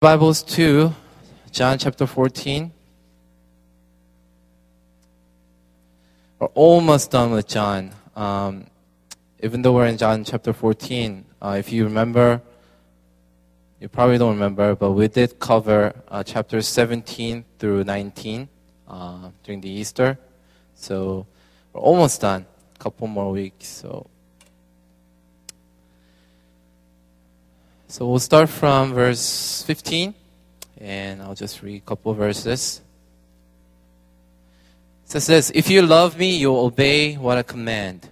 Bibles to John chapter 14. We're almost done with John. Um, even though we're in John chapter 14, uh, if you remember, you probably don't remember, but we did cover uh, chapters 17 through 19 uh, during the Easter. So we're almost done. A couple more weeks. So So we'll start from verse 15, and I'll just read a couple verses. It says If you love me, you'll obey what I command.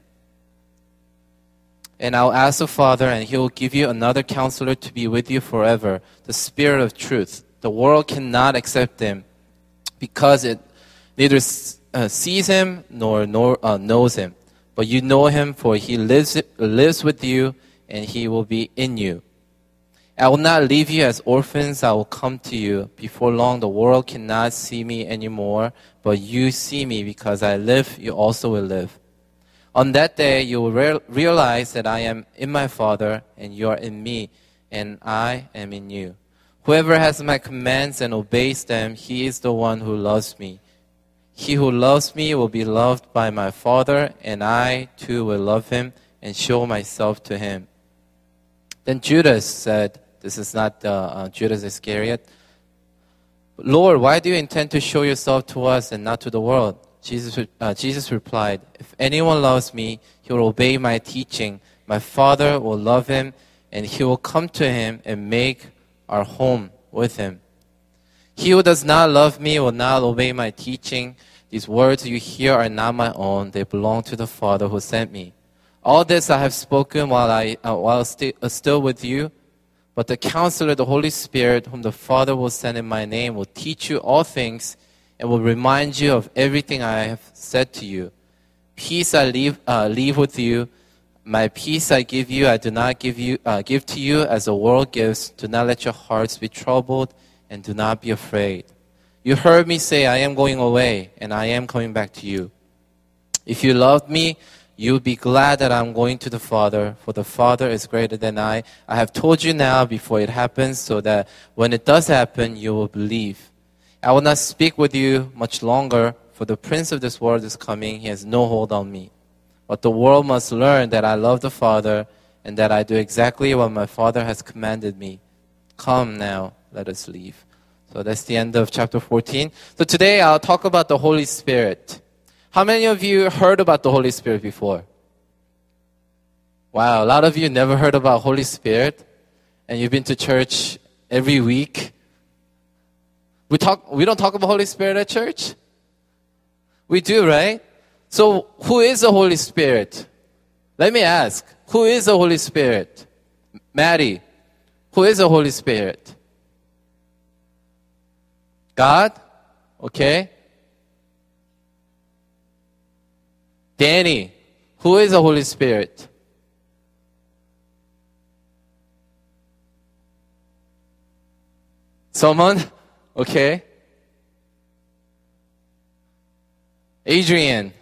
And I'll ask the Father, and he will give you another counselor to be with you forever, the Spirit of truth. The world cannot accept him because it neither uh, sees him nor, nor uh, knows him. But you know him, for he lives, lives with you, and he will be in you. I will not leave you as orphans. I will come to you. Before long, the world cannot see me anymore, but you see me because I live, you also will live. On that day, you will re- realize that I am in my Father, and you are in me, and I am in you. Whoever has my commands and obeys them, he is the one who loves me. He who loves me will be loved by my Father, and I too will love him and show myself to him. Then Judas said, this is not uh, uh, Judas Iscariot. Lord, why do you intend to show yourself to us and not to the world? Jesus, uh, Jesus replied, If anyone loves me, he will obey my teaching. My Father will love him, and he will come to him and make our home with him. He who does not love me will not obey my teaching. These words you hear are not my own, they belong to the Father who sent me. All this I have spoken while, I, uh, while sti- uh, still with you. But the counselor, the Holy Spirit, whom the Father will send in my name, will teach you all things and will remind you of everything I have said to you. Peace I leave, uh, leave with you. My peace I give you. I do not give, you, uh, give to you as the world gives. Do not let your hearts be troubled and do not be afraid. You heard me say, I am going away and I am coming back to you. If you loved me, You'll be glad that I'm going to the Father, for the Father is greater than I. I have told you now before it happens, so that when it does happen, you will believe. I will not speak with you much longer, for the prince of this world is coming. He has no hold on me. But the world must learn that I love the Father, and that I do exactly what my Father has commanded me. Come now, let us leave. So that's the end of chapter 14. So today I'll talk about the Holy Spirit. How many of you heard about the Holy Spirit before? Wow, a lot of you never heard about Holy Spirit and you've been to church every week. We talk we don't talk about Holy Spirit at church? We do, right? So who is the Holy Spirit? Let me ask, who is the Holy Spirit? Maddie, who is the Holy Spirit? God? Okay. Danny, who is the Holy Spirit? Someone? Okay. Adrian,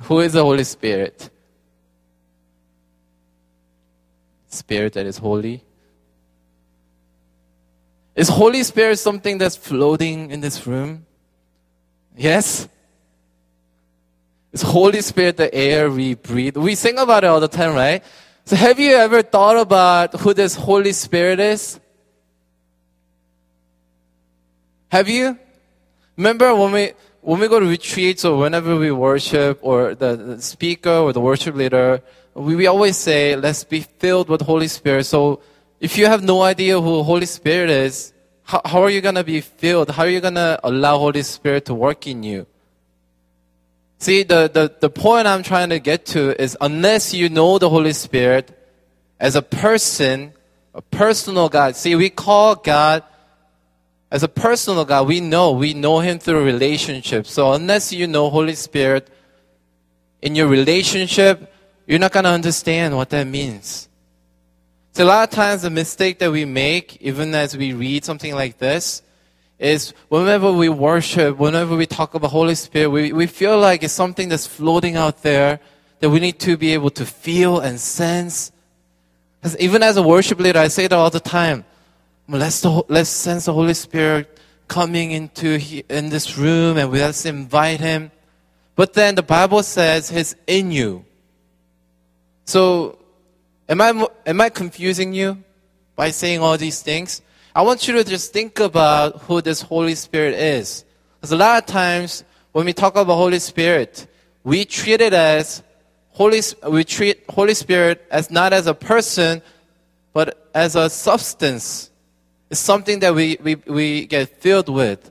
who is the Holy Spirit? Spirit that is holy. Is Holy Spirit something that's floating in this room? Yes? It's Holy Spirit, the air we breathe. We sing about it all the time, right? So have you ever thought about who this Holy Spirit is? Have you? Remember when we when we go to retreats or whenever we worship or the, speaker or the worship leader, we, we always say, let's be filled with Holy Spirit. So if you have no idea who Holy Spirit is, how, how are you going to be filled? How are you going to allow Holy Spirit to work in you? See, the, the, the point I'm trying to get to is unless you know the Holy Spirit as a person, a personal God. See, we call God as a personal God. We know, we know Him through relationship. So unless you know Holy Spirit in your relationship, you're not going to understand what that means. So a lot of times the mistake that we make, even as we read something like this, is whenever we worship, whenever we talk about Holy Spirit, we, we feel like it's something that's floating out there that we need to be able to feel and sense. Because even as a worship leader, I say that all the time. let's, let's sense the Holy Spirit coming into he, in this room and let's invite him. But then the Bible says he's in you. So, am I, am I confusing you by saying all these things? I want you to just think about who this Holy Spirit is. Because a lot of times when we talk about Holy Spirit, we treat it as Holy, we treat Holy Spirit as not as a person, but as a substance. It's something that we, we, we get filled with.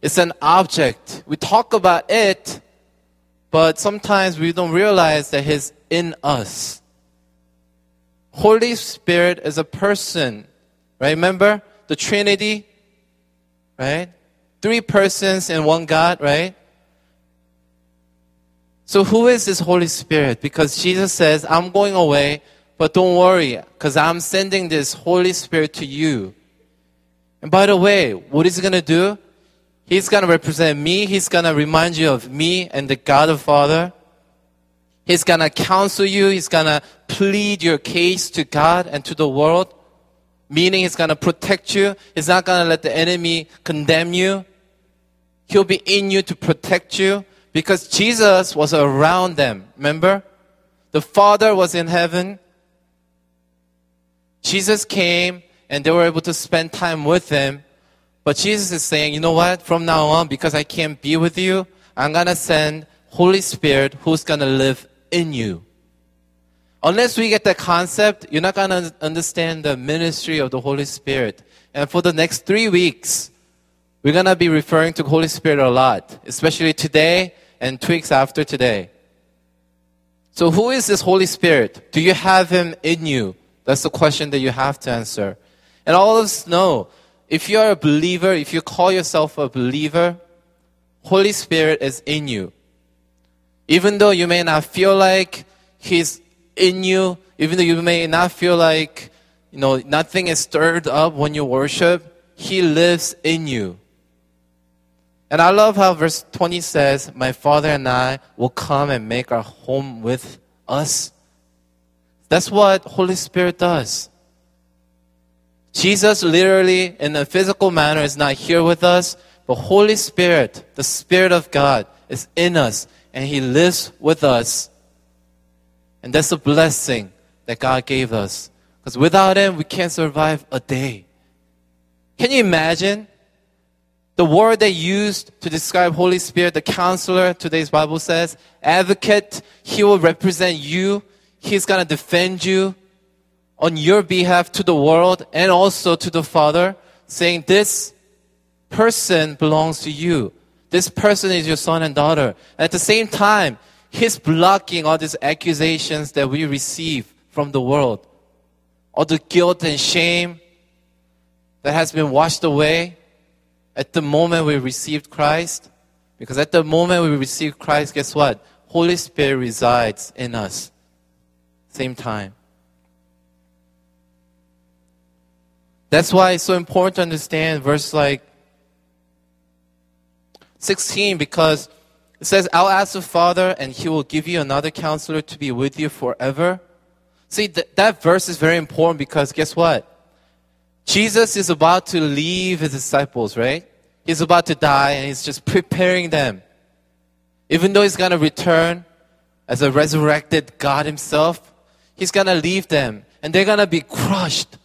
It's an object. We talk about it, but sometimes we don't realize that He's in us. Holy Spirit is a person, right? Remember the Trinity, right? Three persons in one God, right? So who is this Holy Spirit? Because Jesus says, I'm going away, but don't worry, because I'm sending this Holy Spirit to you. And by the way, what is he going to do? He's going to represent me. He's going to remind you of me and the God the Father. He's going to counsel you. He's going to plead your case to God and to the world. Meaning he's going to protect you. He's not going to let the enemy condemn you. He'll be in you to protect you because Jesus was around them. Remember? The Father was in heaven. Jesus came and they were able to spend time with him. But Jesus is saying, you know what? From now on, because I can't be with you, I'm going to send Holy Spirit who's going to live in you. Unless we get that concept, you're not going to understand the ministry of the Holy Spirit. And for the next three weeks, we're going to be referring to Holy Spirit a lot, especially today and two weeks after today. So who is this Holy Spirit? Do you have him in you? That's the question that you have to answer. And all of us know, if you are a believer, if you call yourself a believer, Holy Spirit is in you. Even though you may not feel like He's in you, even though you may not feel like, you know, nothing is stirred up when you worship, He lives in you. And I love how verse 20 says, My Father and I will come and make our home with us. That's what Holy Spirit does. Jesus literally, in a physical manner, is not here with us, but Holy Spirit, the Spirit of God, is in us, and He lives with us. And that's a blessing that God gave us. Because without Him, we can't survive a day. Can you imagine the word they used to describe Holy Spirit, the counselor, today's Bible says, advocate, he will represent you. He's going to defend you on your behalf to the world and also to the Father, saying, This person belongs to you. This person is your son and daughter. At the same time, he's blocking all these accusations that we receive from the world. All the guilt and shame that has been washed away at the moment we received Christ, because at the moment we received Christ, guess what? Holy Spirit resides in us. Same time. That's why it's so important to understand verse like 16 because it says, I'll ask the Father and he will give you another counselor to be with you forever. See, th- that verse is very important because guess what? Jesus is about to leave his disciples, right? He's about to die and he's just preparing them. Even though he's going to return as a resurrected God himself, he's going to leave them and they're going to be crushed.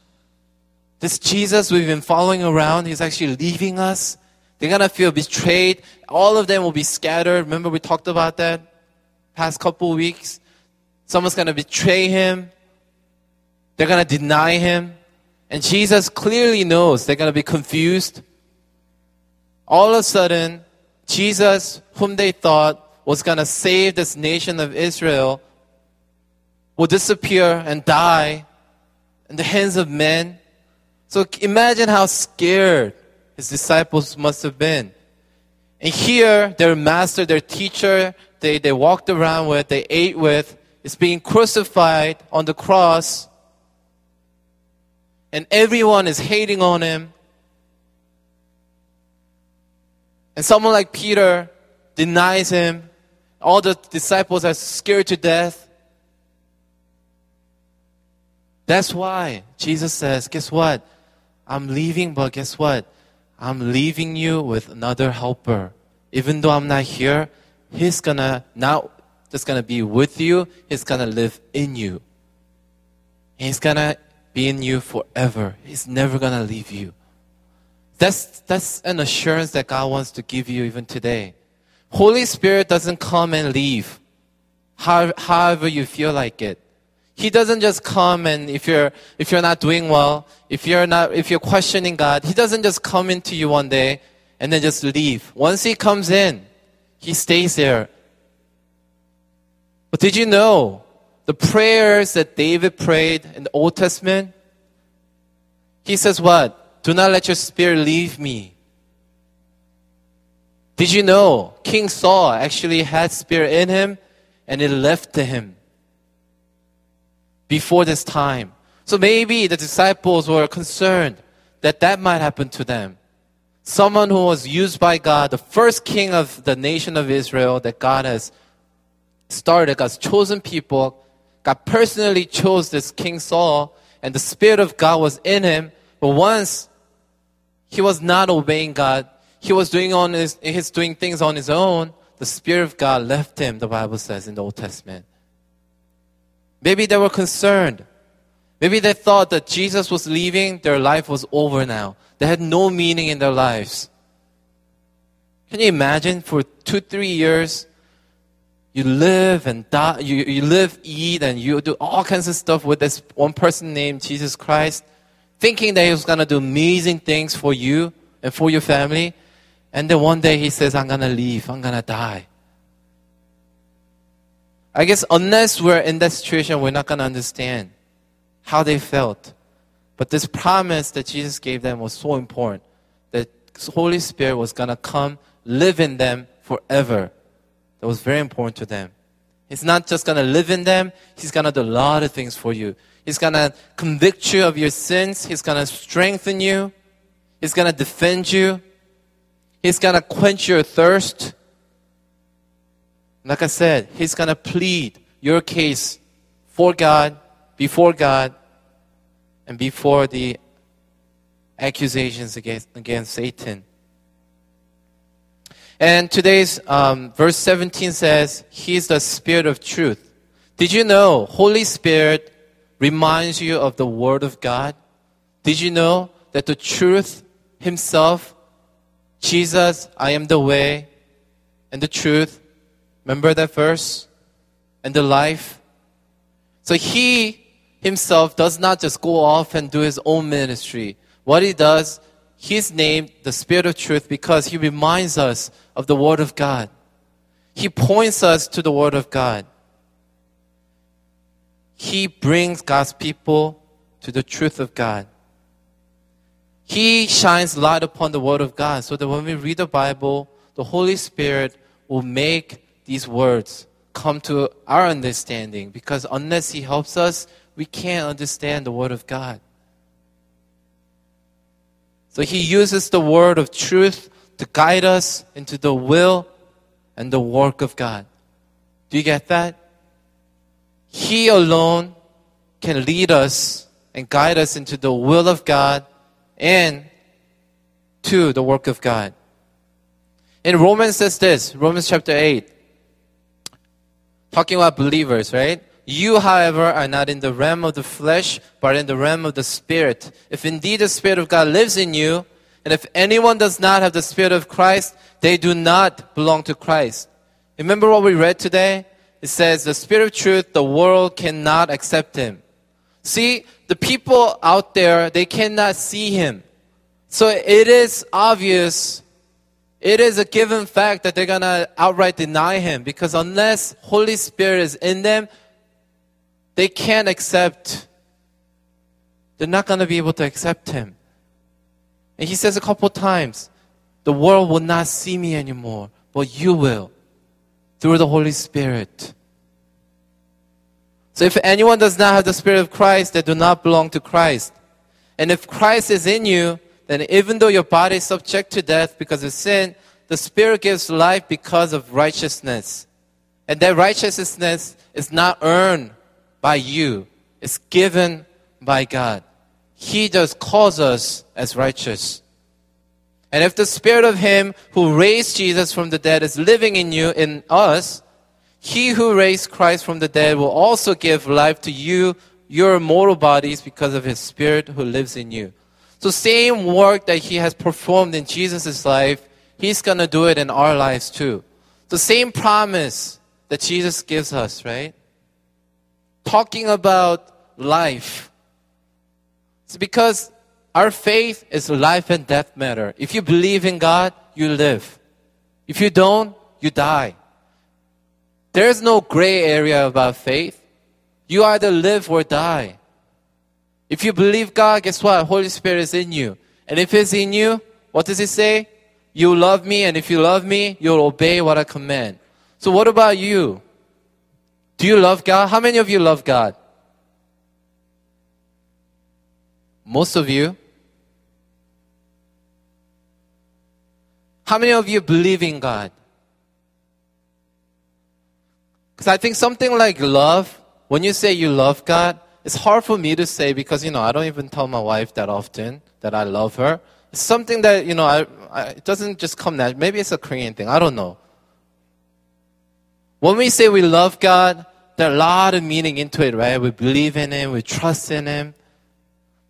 This Jesus we've been following around, he's actually leaving us. They're going to feel betrayed. All of them will be scattered. Remember we talked about that past couple weeks? Someone's going to betray him. They're going to deny him. And Jesus clearly knows they're going to be confused. All of a sudden, Jesus, whom they thought was going to save this nation of Israel, will disappear and die in the hands of men. So imagine how scared his disciples must have been. And here, their master, their teacher, they, they walked around with, they ate with, is being crucified on the cross and everyone is hating on him. And someone like Peter denies him. All the disciples are scared to death. That's why Jesus says, guess what? I'm leaving, but guess what? I'm leaving you with another helper. Even though I'm not here, He's gonna not just gonna be with you, He's gonna live in you. He's gonna be in you forever. He's never gonna leave you. That's, that's an assurance that God wants to give you even today. Holy Spirit doesn't come and leave how, however you feel like it. He doesn't just come and if you're, if you're not doing well, if you're not, if you're questioning God, He doesn't just come into you one day and then just leave. Once He comes in, He stays there. But did you know the prayers that David prayed in the Old Testament? He says what? Do not let your spirit leave me. Did you know King Saul actually had spirit in him and it left to him before this time? So maybe the disciples were concerned that that might happen to them. Someone who was used by God, the first king of the nation of Israel that God has started, God's chosen people, God personally chose this King Saul, and the Spirit of God was in him. But once he was not obeying God, he was doing on his, he's doing things on his own. The Spirit of God left him, the Bible says in the Old Testament. Maybe they were concerned. Maybe they thought that Jesus was leaving, their life was over now. They had no meaning in their lives. Can you imagine for two, three years, you live and die, you, you live, eat, and you do all kinds of stuff with this one person named Jesus Christ, thinking that he was going to do amazing things for you and for your family. And then one day he says, I'm going to leave, I'm going to die. I guess unless we're in that situation, we're not going to understand how they felt. But this promise that Jesus gave them was so important that Holy Spirit was going to come, live in them forever. That was very important to them. He's not just going to live in them, He's going to do a lot of things for you. He's going to convict you of your sins, He's going to strengthen you, He's going to defend you, He's going to quench your thirst. Like I said, He's going to plead your case for God, before God, and before the accusations against, against Satan. And today's um, verse 17 says, He's the Spirit of truth. Did you know Holy Spirit reminds you of the Word of God? Did you know that the truth Himself, Jesus, I am the way and the truth, Remember that verse? And the life. So he himself does not just go off and do his own ministry. What he does, he's named the Spirit of Truth because he reminds us of the Word of God. He points us to the Word of God. He brings God's people to the truth of God. He shines light upon the Word of God so that when we read the Bible, the Holy Spirit will make these words come to our understanding because unless He helps us, we can't understand the Word of God. So He uses the Word of truth to guide us into the will and the work of God. Do you get that? He alone can lead us and guide us into the will of God and to the work of God. In Romans says this, Romans chapter 8 talking about believers, right? You, however, are not in the realm of the flesh, but in the realm of the Spirit. If indeed the Spirit of God lives in you, and if anyone does not have the Spirit of Christ, they do not belong to Christ. Remember what we read today? It says, the Spirit of truth, the world cannot accept him. See, the people out there, they cannot see him. So it is obvious it is a given fact that they're gonna outright deny him because unless Holy Spirit is in them, they can't accept. They're not gonna be able to accept him. And he says a couple times, the world will not see me anymore, but you will through the Holy Spirit. So if anyone does not have the Spirit of Christ, they do not belong to Christ. And if Christ is in you, then even though your body is subject to death because of sin, the Spirit gives life because of righteousness. And that righteousness is not earned by you, it's given by God. He just calls us as righteous. And if the spirit of him who raised Jesus from the dead is living in you, in us, he who raised Christ from the dead will also give life to you, your mortal bodies, because of his spirit who lives in you. So same work that he has performed in Jesus' life, he's gonna do it in our lives too. The same promise that Jesus gives us, right? Talking about life. It's because our faith is life and death matter. If you believe in God, you live. If you don't, you die. There's no gray area about faith. You either live or die. If you believe God, guess what? Holy Spirit is in you. And if it's in you, what does it say? You love me, and if you love me, you'll obey what I command. So what about you? Do you love God? How many of you love God? Most of you. How many of you believe in God? Because I think something like love, when you say you love God, it's hard for me to say because, you know, I don't even tell my wife that often that I love her. It's something that, you know, I, I, it doesn't just come naturally. Maybe it's a Korean thing. I don't know. When we say we love God, there are a lot of meaning into it, right? We believe in Him, we trust in Him.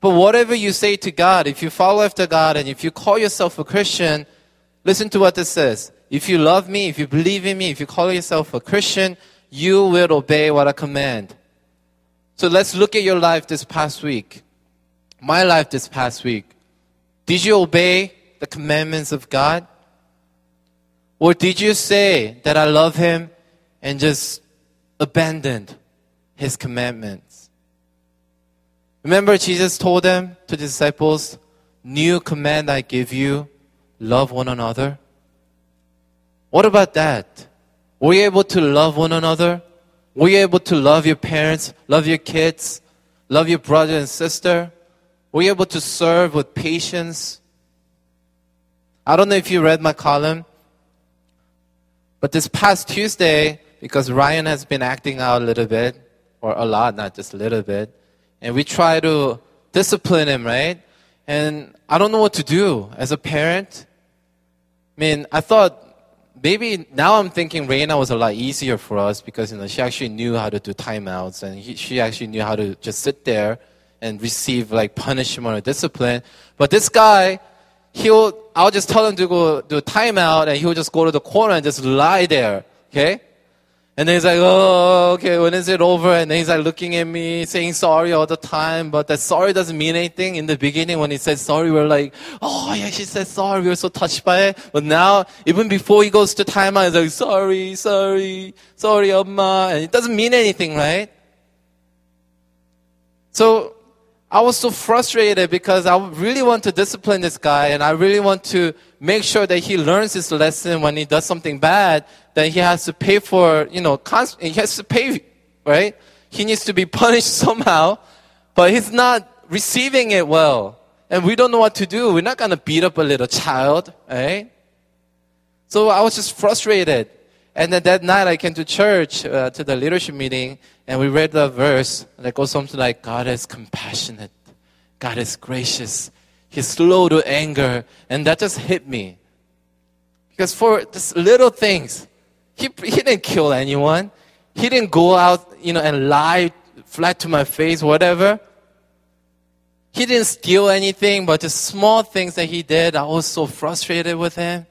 But whatever you say to God, if you follow after God and if you call yourself a Christian, Listen to what this says. If you love me, if you believe in me, if you call yourself a Christian, you will obey what I command. So let's look at your life this past week. My life this past week. Did you obey the commandments of God? Or did you say that I love Him and just abandoned His commandments? Remember, Jesus told them to the disciples, New command I give you love one another? What about that? Were you able to love one another? Were you able to love your parents, love your kids, love your brother and sister? Were you able to serve with patience? I don't know if you read my column, but this past Tuesday, because Ryan has been acting out a little bit, or a lot, not just a little bit, and we try to discipline him, right? And I don't know what to do as a parent. I mean, I thought maybe now I'm thinking Reina was a lot easier for us because you know she actually knew how to do timeouts and he, she actually knew how to just sit there and receive like punishment or discipline. But this guy, he'll I'll just tell him to go do a timeout and he'll just go to the corner and just lie there. Okay? And then he's like, oh, okay, when is it over? And then he's like looking at me, saying sorry all the time. But that sorry doesn't mean anything. In the beginning, when he said sorry, we are like, oh, yeah, she said sorry. We were so touched by it. But now, even before he goes to timeout, he's like, sorry, sorry, sorry, Amma. And it doesn't mean anything, right? So, I was so frustrated because I really want to discipline this guy and I really want to make sure that he learns his lesson when he does something bad, then he has to pay for, you know, he has to pay, right? He needs to be punished somehow, but he's not receiving it well. And we don't know what to do. We're not going to beat up a little child, right? So I was just frustrated. And then that night I came to church, uh, to the leadership meeting, and we read the verse that goes something like, God is compassionate. God is gracious. He's slow to anger. And that just hit me. Because for just little things, he, he didn't kill anyone. He didn't go out, you know, and lie flat to my face, whatever. He didn't steal anything, but just small things that he did, I was so frustrated with him.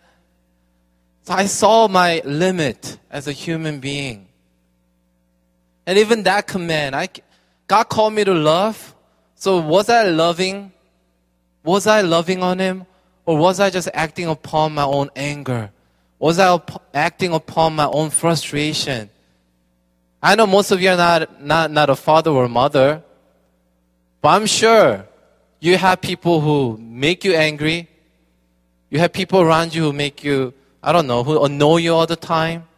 So I saw my limit as a human being. And even that command, I, God called me to love. So was I loving? Was I loving on Him? Or was I just acting upon my own anger? Was I acting upon my own frustration? I know most of you are not, not, not a father or mother, but I'm sure you have people who make you angry. You have people around you who make you, I don't know, who annoy you all the time.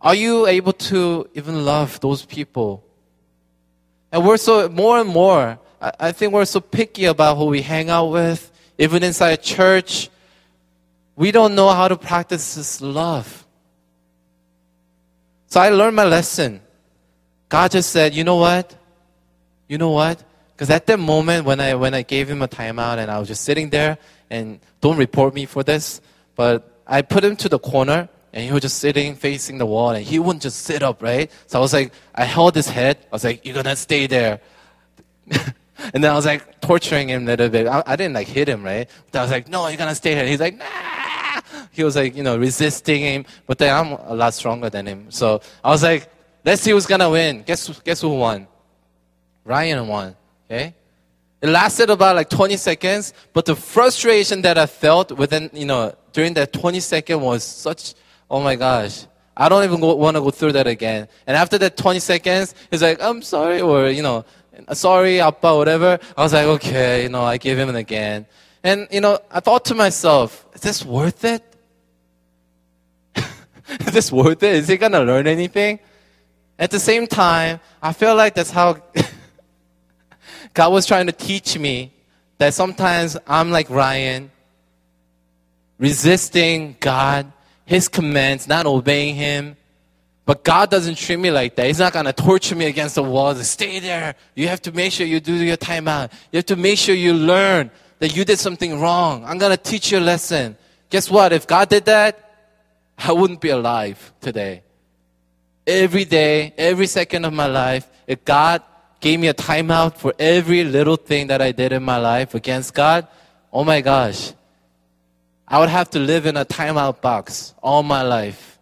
Are you able to even love those people? And we're so, more and more, I, think we're so picky about who we hang out with, even inside church. We don't know how to practice this love. So I learned my lesson. God just said, you know what? You know what? Because at that moment when I when I gave him a timeout and I was just sitting there and don't report me for this, but I put him to the corner and he was just sitting facing the wall and he wouldn't just sit up, right? So I was like, I held his head. I was like, you're gonna stay there. and then I was like torturing him a little bit. I, I didn't like hit him, right? But I was like, no, you're gonna stay here. He's like, nah. He was like, you know, resisting him. But then I'm a lot stronger than him. So I was like, let's see who's gonna win. Guess, guess who won? Ryan won. Okay? It lasted about like 20 seconds, but the frustration that I felt within, you know, during that 20 second was such, oh my gosh. I don't even want to go through that again. And after that 20 seconds, he's like, I'm sorry, or, you know, Uh, sorry, appa, whatever. I was like, okay, you know, I give him again. And, you know, I thought to myself, is this worth it? is this worth it? Is he going to learn anything? At the same time, I feel like that's how God was trying to teach me that sometimes I'm like Ryan, resisting God, His commands, not obeying Him. But God doesn't treat me like that. He's not going to torture me against the wall. Stay there. You have to make sure you do your timeout. You have to make sure you learn that you did something wrong. I'm going to teach you a lesson. Guess what? If God did that, I wouldn't be alive today. Every day, every second of my life, if God gave me a timeout for every little thing that I did in my life against God, oh my gosh, I would have to live in a timeout box all my life.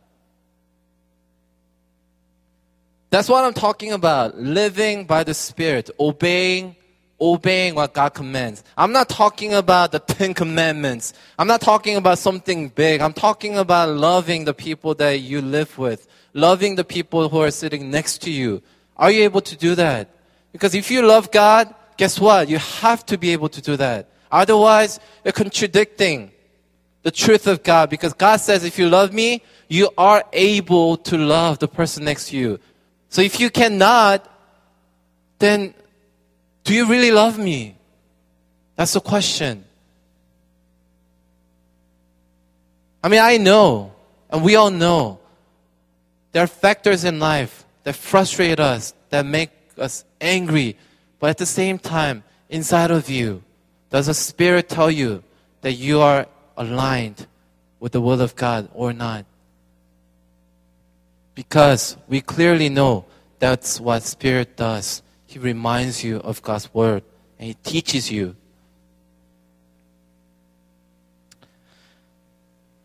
That's what I'm talking about. Living by the Spirit, obeying, obeying what God commands. I'm not talking about the Ten Commandments. I'm not talking about something big. I'm talking about loving the people that you live with, loving the people who are sitting next to you. Are you able to do that? Because if you love God, guess what? You have to be able to do that. Otherwise, you're contradicting the truth of God because God says, if you love me, you are able to love the person next to you. So if you cannot, then do you really love me? That's the question. I mean, I know, and we all know, there are factors in life that frustrate us, that make us angry, but at the same time, inside of you, does the Spirit tell you that you are aligned with the will of God or not? Because we clearly know that's what Spirit does. He reminds you of God's Word and He teaches you.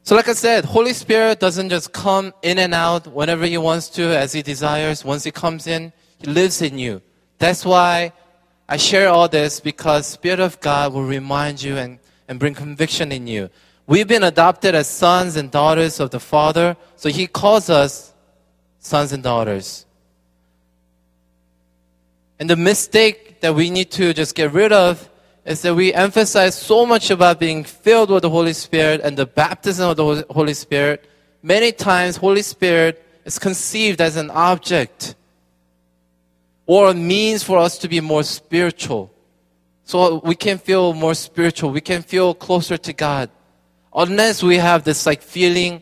So, like I said, Holy Spirit doesn't just come in and out whenever He wants to, as He desires. Once He comes in, he lives in you. That's why I share all this because Spirit of God will remind you and, and bring conviction in you. We've been adopted as sons and daughters of the Father, so He calls us sons and daughters. And the mistake that we need to just get rid of is that we emphasize so much about being filled with the Holy Spirit and the baptism of the Holy Spirit. Many times, Holy Spirit is conceived as an object or a means for us to be more spiritual. So we can feel more spiritual. We can feel closer to God. Unless we have this like feeling,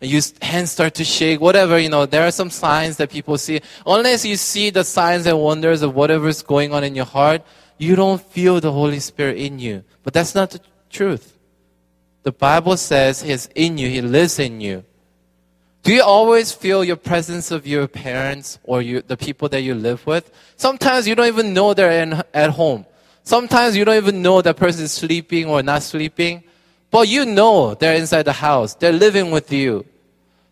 your hands start to shake, whatever, you know, there are some signs that people see. Unless you see the signs and wonders of whatever's going on in your heart, you don't feel the Holy Spirit in you. But that's not the truth. The Bible says He's in you, He lives in you. Do you always feel your presence of your parents or you, the people that you live with? Sometimes you don't even know they're in, at home. Sometimes you don't even know that person is sleeping or not sleeping. But you know they're inside the house. They're living with you.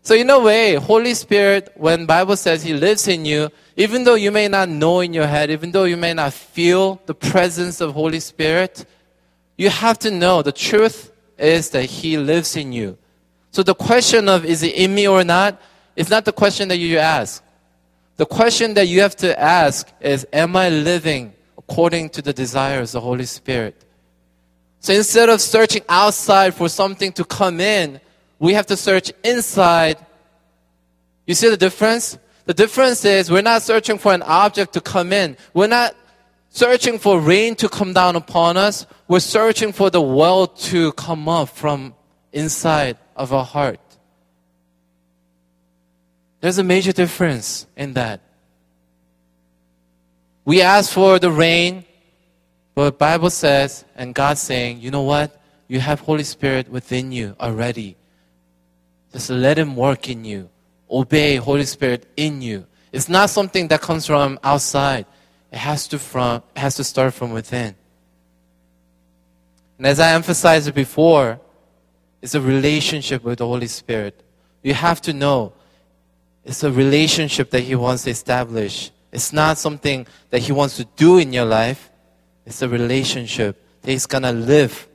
So in a way, Holy Spirit, when Bible says He lives in you, even though you may not know in your head, even though you may not feel the presence of Holy Spirit, you have to know the truth is that He lives in you. So the question of is it in me or not is not the question that you ask. The question that you have to ask is, am I living according to the desires of the Holy Spirit? So instead of searching outside for something to come in, we have to search inside. You see the difference? The difference is we're not searching for an object to come in. We're not searching for rain to come down upon us. We're searching for the well to come up from inside of our heart. There's a major difference in that. We ask for the rain But the Bible says, and God's saying, you know what? You have Holy Spirit within you already. Just let Him work in you. Obey Holy Spirit in you. It's not something that comes from outside. It has to from it has to start from within. And as I emphasized before, it's a relationship with the Holy Spirit. You have to know it's a relationship that He wants to establish. It's not something that He wants to do in your life. It's a relationship that He's gonna live.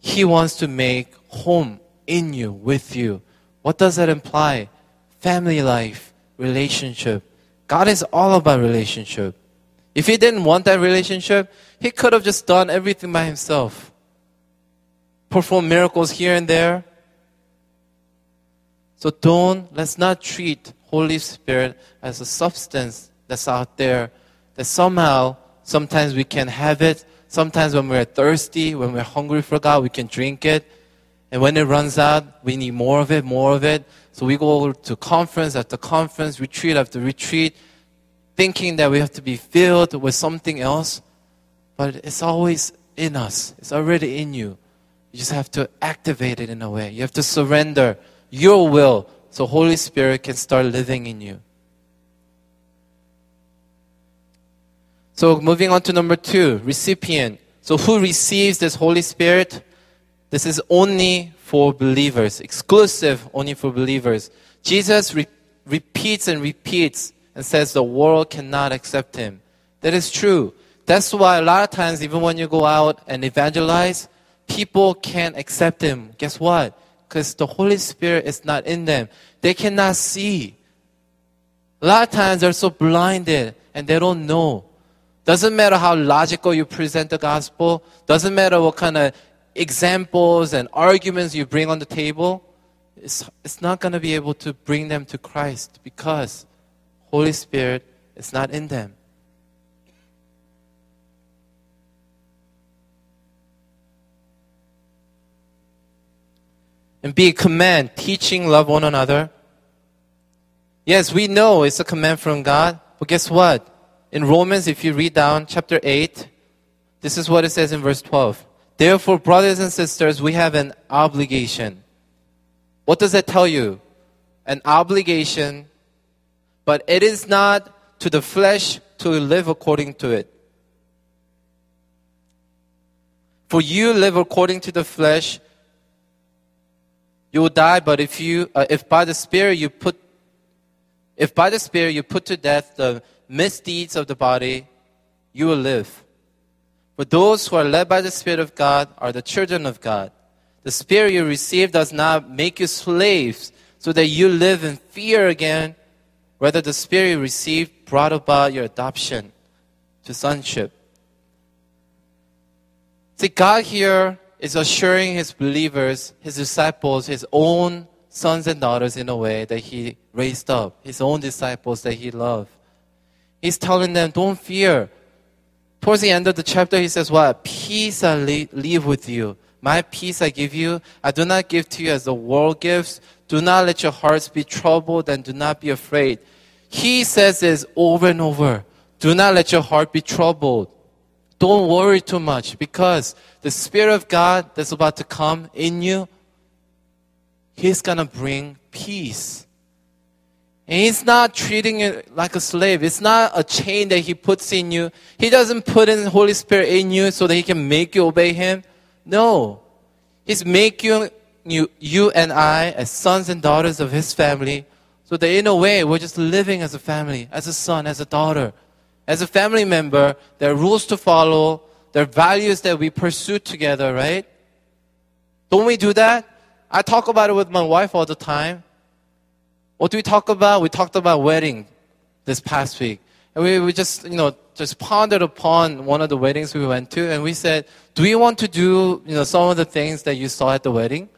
He wants to make home in you, with you. What does that imply? Family life, relationship. God is all about relationship. If He didn't want that relationship, He could have just done everything by Himself. Perform miracles here and there. So don't, let's not treat Holy Spirit as a substance that's out there that somehow, sometimes we can have it. Sometimes when we're thirsty, when we're hungry for God, we can drink it. And when it runs out, we need more of it, more of it. So we go to conference after conference, retreat after retreat, thinking that we have to be filled with something else. But it's always in us. It's already in you. You just have to activate it in a way. You have to surrender your will so Holy Spirit can start living in you. So moving on to number two, recipient. So who receives this Holy Spirit? This is only for believers, exclusive only for believers. Jesus re- repeats and repeats and says the world cannot accept him. That is true. That's why a lot of times, even when you go out and evangelize, people can't accept him. Guess what? Because the Holy Spirit is not in them. They cannot see. A lot of times they're so blinded and they don't know. Doesn't matter how logical you present the gospel, doesn't matter what kind of examples and arguments you bring on the table, it's, it's not going to be able to bring them to Christ because Holy Spirit is not in them. And be a command, teaching love one another. Yes, we know it's a command from God, but guess what? In Romans, if you read down chapter 8, this is what it says in verse 12. Therefore, brothers and sisters, we have an obligation. What does that tell you? An obligation, but it is not to the flesh to live according to it. For you live according to the flesh, you will die. But if you, uh, if by the Spirit you put, if by the Spirit you put to death the misdeeds of the body, you will live. But those who are led by the Spirit of God are the children of God. The Spirit you receive does not make you slaves so that you live in fear again. Rather, the Spirit you received brought about your adoption to sonship. See, God here is assuring His believers, His disciples, His own sons and daughters in a way that He raised up, His own disciples that He loved. He's telling them, don't fear. Towards the end of the chapter, he says, What? Peace I leave with you. My peace I give you. I do not give to you as the world gives. Do not let your hearts be troubled and do not be afraid. He says this over and over. Do not let your heart be troubled. Don't worry too much because the Spirit of God that's about to come in you, He's going to bring peace. And he's not treating you like a slave. It's not a chain that he puts in you. He doesn't put in the Holy Spirit in you so that he can make you obey him. No. He's making you, you and I as sons and daughters of his family so that in a way we're just living as a family, as a son, as a daughter. As a family member, there are rules to follow, there are values that we pursue together, right? Don't we do that? I talk about it with my wife all the time. What do we talk about? We talked about wedding this past week. And we, we just, you know, just pondered upon one of the weddings we went to and we said, do you want to do, you know, some of the things that you saw at the wedding?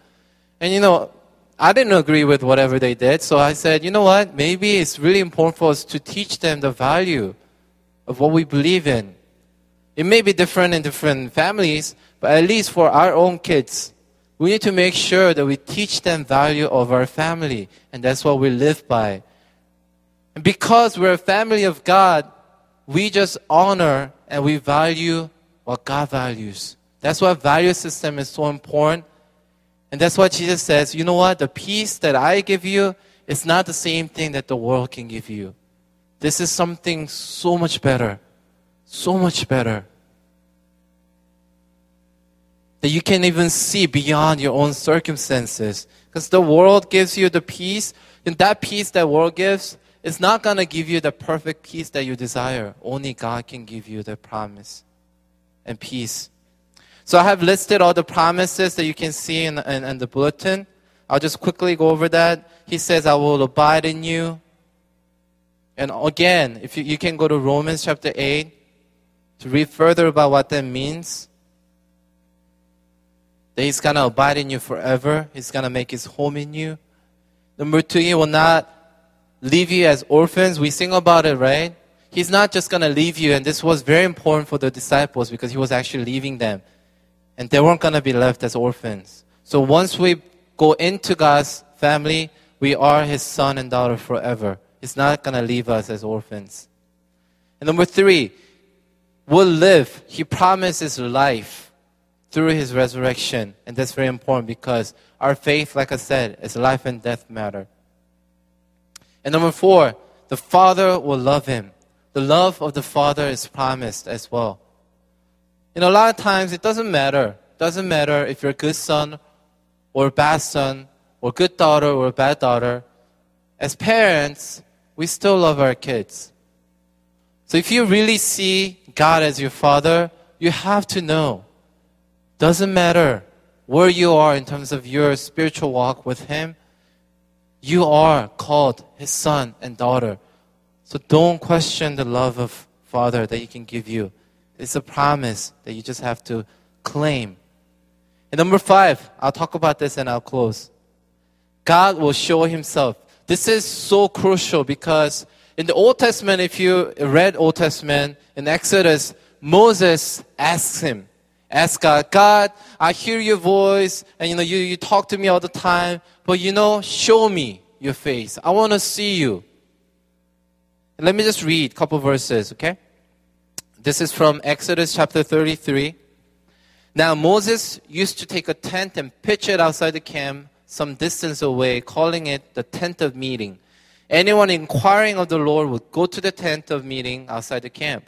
And you know, I didn't agree with whatever they did. So I said, you know what? Maybe it's really important for us to teach them the value of what we believe in. It may be different in different families, but at least for our own kids, we need to make sure that we teach them value of our family, and that's what we live by. And because we're a family of God, we just honor and we value what God values. That's why value system is so important. And that's why Jesus says, you know what? The peace that I give you is not the same thing that the world can give you. This is something so much better. So much better. That you can even see beyond your own circumstances. Because the world gives you the peace, and that peace that world gives is not going to give you the perfect peace that you desire. Only God can give you the promise and peace. So I have listed all the promises that you can see in, in, in the bulletin. I'll just quickly go over that. He says, I will abide in you. And again, if you, you can go to Romans chapter 8 to read further about what that means. That He's going to abide in you forever. He's going to make His home in you. Number two, He will not leave you as orphans. We sing about it, right? He's not just going to leave you. And this was very important for the disciples because He was actually leaving them. And they weren't going to be left as orphans. So once we go into God's family, we are His son and daughter forever. He's not going to leave us as orphans. And number three, we'll live. He promises life through His resurrection. And that's very important because our faith, like I said, is life and death matter. And number four, the Father will love him. The love of the Father is promised as well. You know, a lot of times it doesn't matter. It doesn't matter if you're a good son or a bad son or a good daughter or a bad daughter. As parents, we still love our kids. So if you really see God as your father, you have to know. Doesn't matter where you are in terms of your spiritual walk with Him, you are called His son and daughter. So don't question the love of Father that He can give you. It's a promise that you just have to claim. And number five, I'll talk about this and I'll close. God will show Himself. This is so crucial because in the Old Testament, if you read Old Testament in Exodus, Moses asks him, Ask God, God, I hear your voice, and you know, you, you talk to me all the time, but you know, show me your face. I want to see you. Let me just read a couple verses, okay? This is from Exodus chapter 33. Now Moses used to take a tent and pitch it outside the camp some distance away, calling it the tent of meeting. Anyone inquiring of the Lord would go to the tent of meeting outside the camp.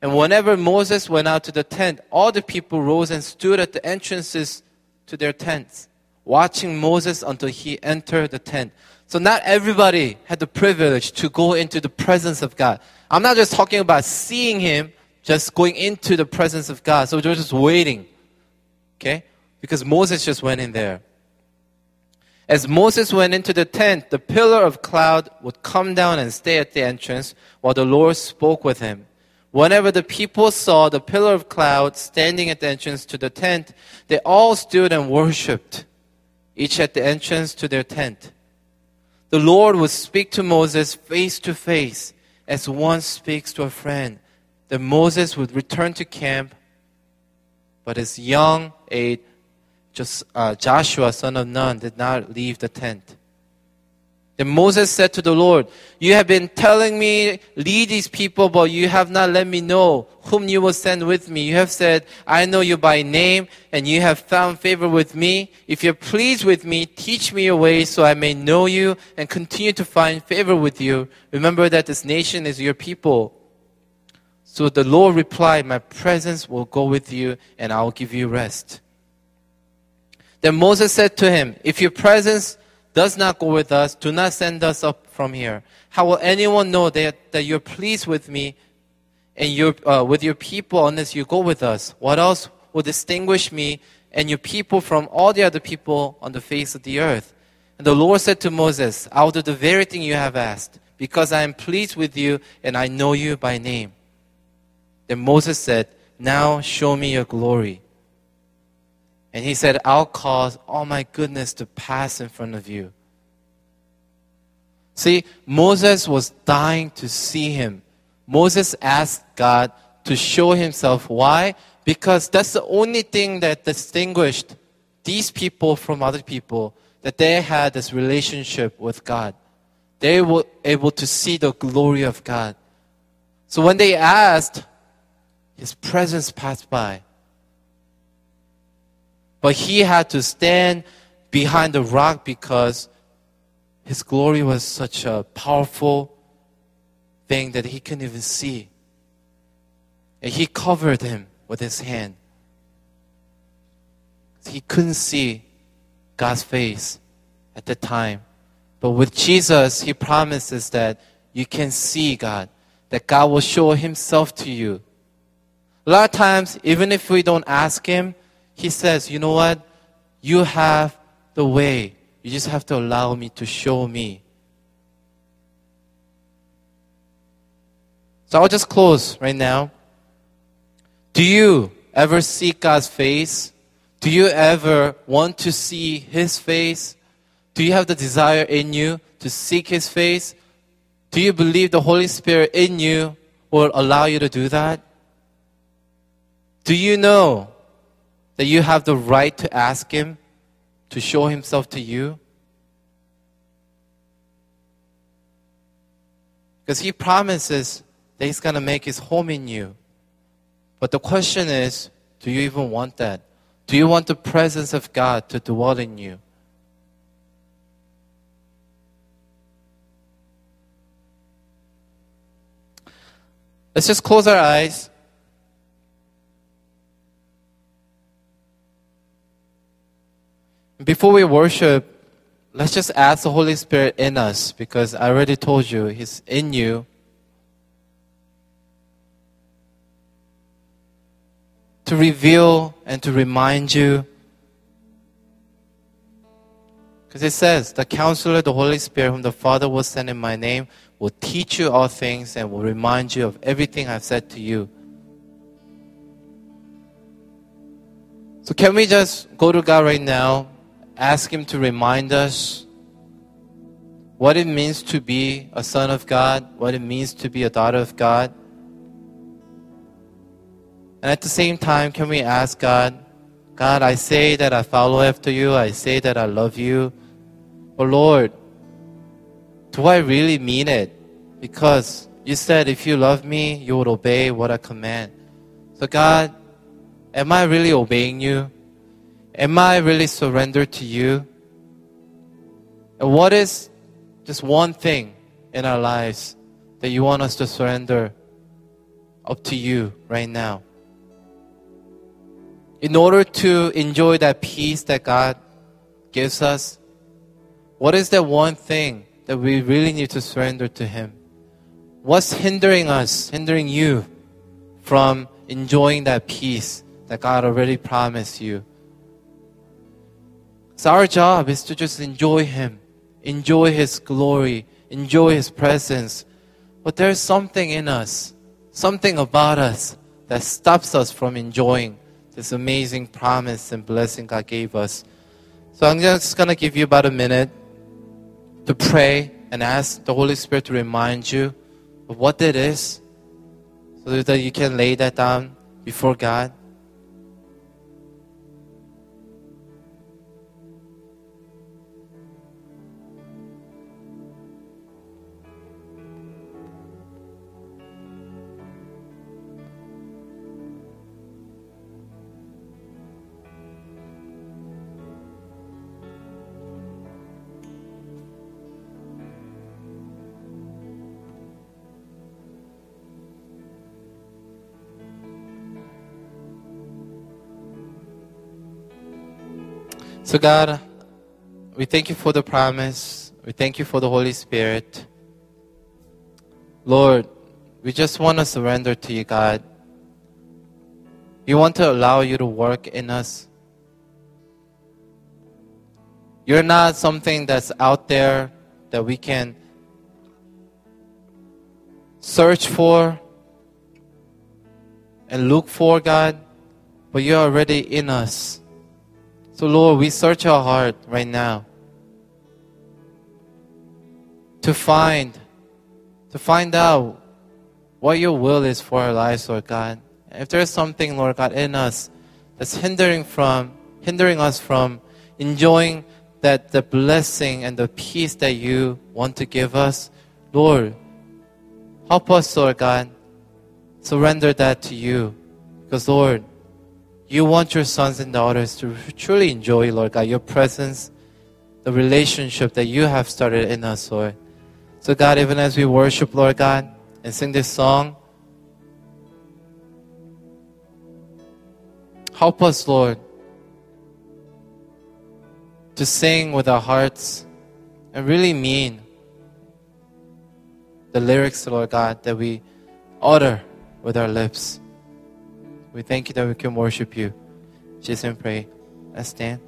And whenever Moses went out to the tent, all the people rose and stood at the entrances to their tents, watching Moses until he entered the tent. So not everybody had the privilege to go into the presence of God. I'm not just talking about seeing him, just going into the presence of God. So they're just waiting. Okay? Because Moses just went in there. As Moses went into the tent, the pillar of cloud would come down and stay at the entrance while the Lord spoke with him. Whenever the people saw the pillar of cloud standing at the entrance to the tent, they all stood and worshipped, each at the entrance to their tent. The Lord would speak to Moses face to face as one speaks to a friend. Then Moses would return to camp, but his young aide, uh, Joshua, son of Nun, did not leave the tent. Then Moses said to the Lord, You have been telling me, lead these people, but you have not let me know whom you will send with me. You have said, I know you by name, and you have found favor with me. If you're pleased with me, teach me your ways so I may know you and continue to find favor with you. Remember that this nation is your people. So the Lord replied, My presence will go with you, and I will give you rest. Then Moses said to him, If your presence does not go with us, do not send us up from here. How will anyone know that, that you're pleased with me and you uh, with your people unless you go with us? What else will distinguish me and your people from all the other people on the face of the earth? And the Lord said to Moses, I will do the very thing you have asked, because I am pleased with you and I know you by name. Then Moses said, Now show me your glory. And he said, I'll cause all my goodness to pass in front of you. See, Moses was dying to see him. Moses asked God to show himself. Why? Because that's the only thing that distinguished these people from other people, that they had this relationship with God. They were able to see the glory of God. So when they asked, His presence passed by. But he had to stand behind the rock because his glory was such a powerful thing that he couldn't even see. And he covered him with his hand. He couldn't see God's face at the time. But with Jesus, he promises that you can see God, that God will show himself to you. A lot of times, even if we don't ask him, he says, you know what? You have the way. You just have to allow me to show me. So I'll just close right now. Do you ever seek God's face? Do you ever want to see His face? Do you have the desire in you to seek His face? Do you believe the Holy Spirit in you will allow you to do that? Do you know that you have the right to ask Him to show Himself to you? Because He promises that He's going to make His home in you. But the question is do you even want that? Do you want the presence of God to dwell in you? Let's just close our eyes. Before we worship, let's just ask the Holy Spirit in us because I already told you He's in you. To reveal and to remind you. Because it says, the counselor, the Holy Spirit, whom the Father will send in my name, will teach you all things and will remind you of everything I've said to you. So, can we just go to God right now ask Him to remind us what it means to be a son of God, what it means to be a daughter of God. And at the same time, can we ask God, God, I say that I follow after you, I say that I love you, but Lord, do I really mean it? Because you said if you love me, you would obey what I command. So, God, am I really obeying you? Am I really surrendered to you? And what is just one thing in our lives that you want us to surrender up to you right now? In order to enjoy that peace that God gives us, what is that one thing that we really need to surrender to Him? What's hindering us, hindering you from enjoying that peace that God already promised you? So our job is to just enjoy Him, enjoy His glory, enjoy His presence. But there's something in us, something about us that stops us from enjoying this amazing promise and blessing God gave us. So I'm just going to give you about a minute to pray and ask the Holy Spirit to remind you of what it is so that you can lay that down before God. So, God, we thank you for the promise. We thank you for the Holy Spirit. Lord, we just want to surrender to you, God. We want to allow you to work in us. You're not something that's out there that we can search for and look for, God, but you're already in us. So, Lord, we search our heart right now to find, to find out what your will is for our lives, Lord God. If there's something, Lord God, in us that's hindering from, hindering us from enjoying that the blessing and the peace that you want to give us, Lord, help us, Lord God, surrender that to you Because, Lord, you want your sons and daughters to truly enjoy, Lord God, your presence, the relationship that you have started in us, Lord. So, God, even as we worship, Lord God, and sing this song, help us, Lord, to sing with our hearts and really mean the lyrics, Lord God, that we utter with our lips. We thank you that we can worship you. Jesus and pray. Let's stand.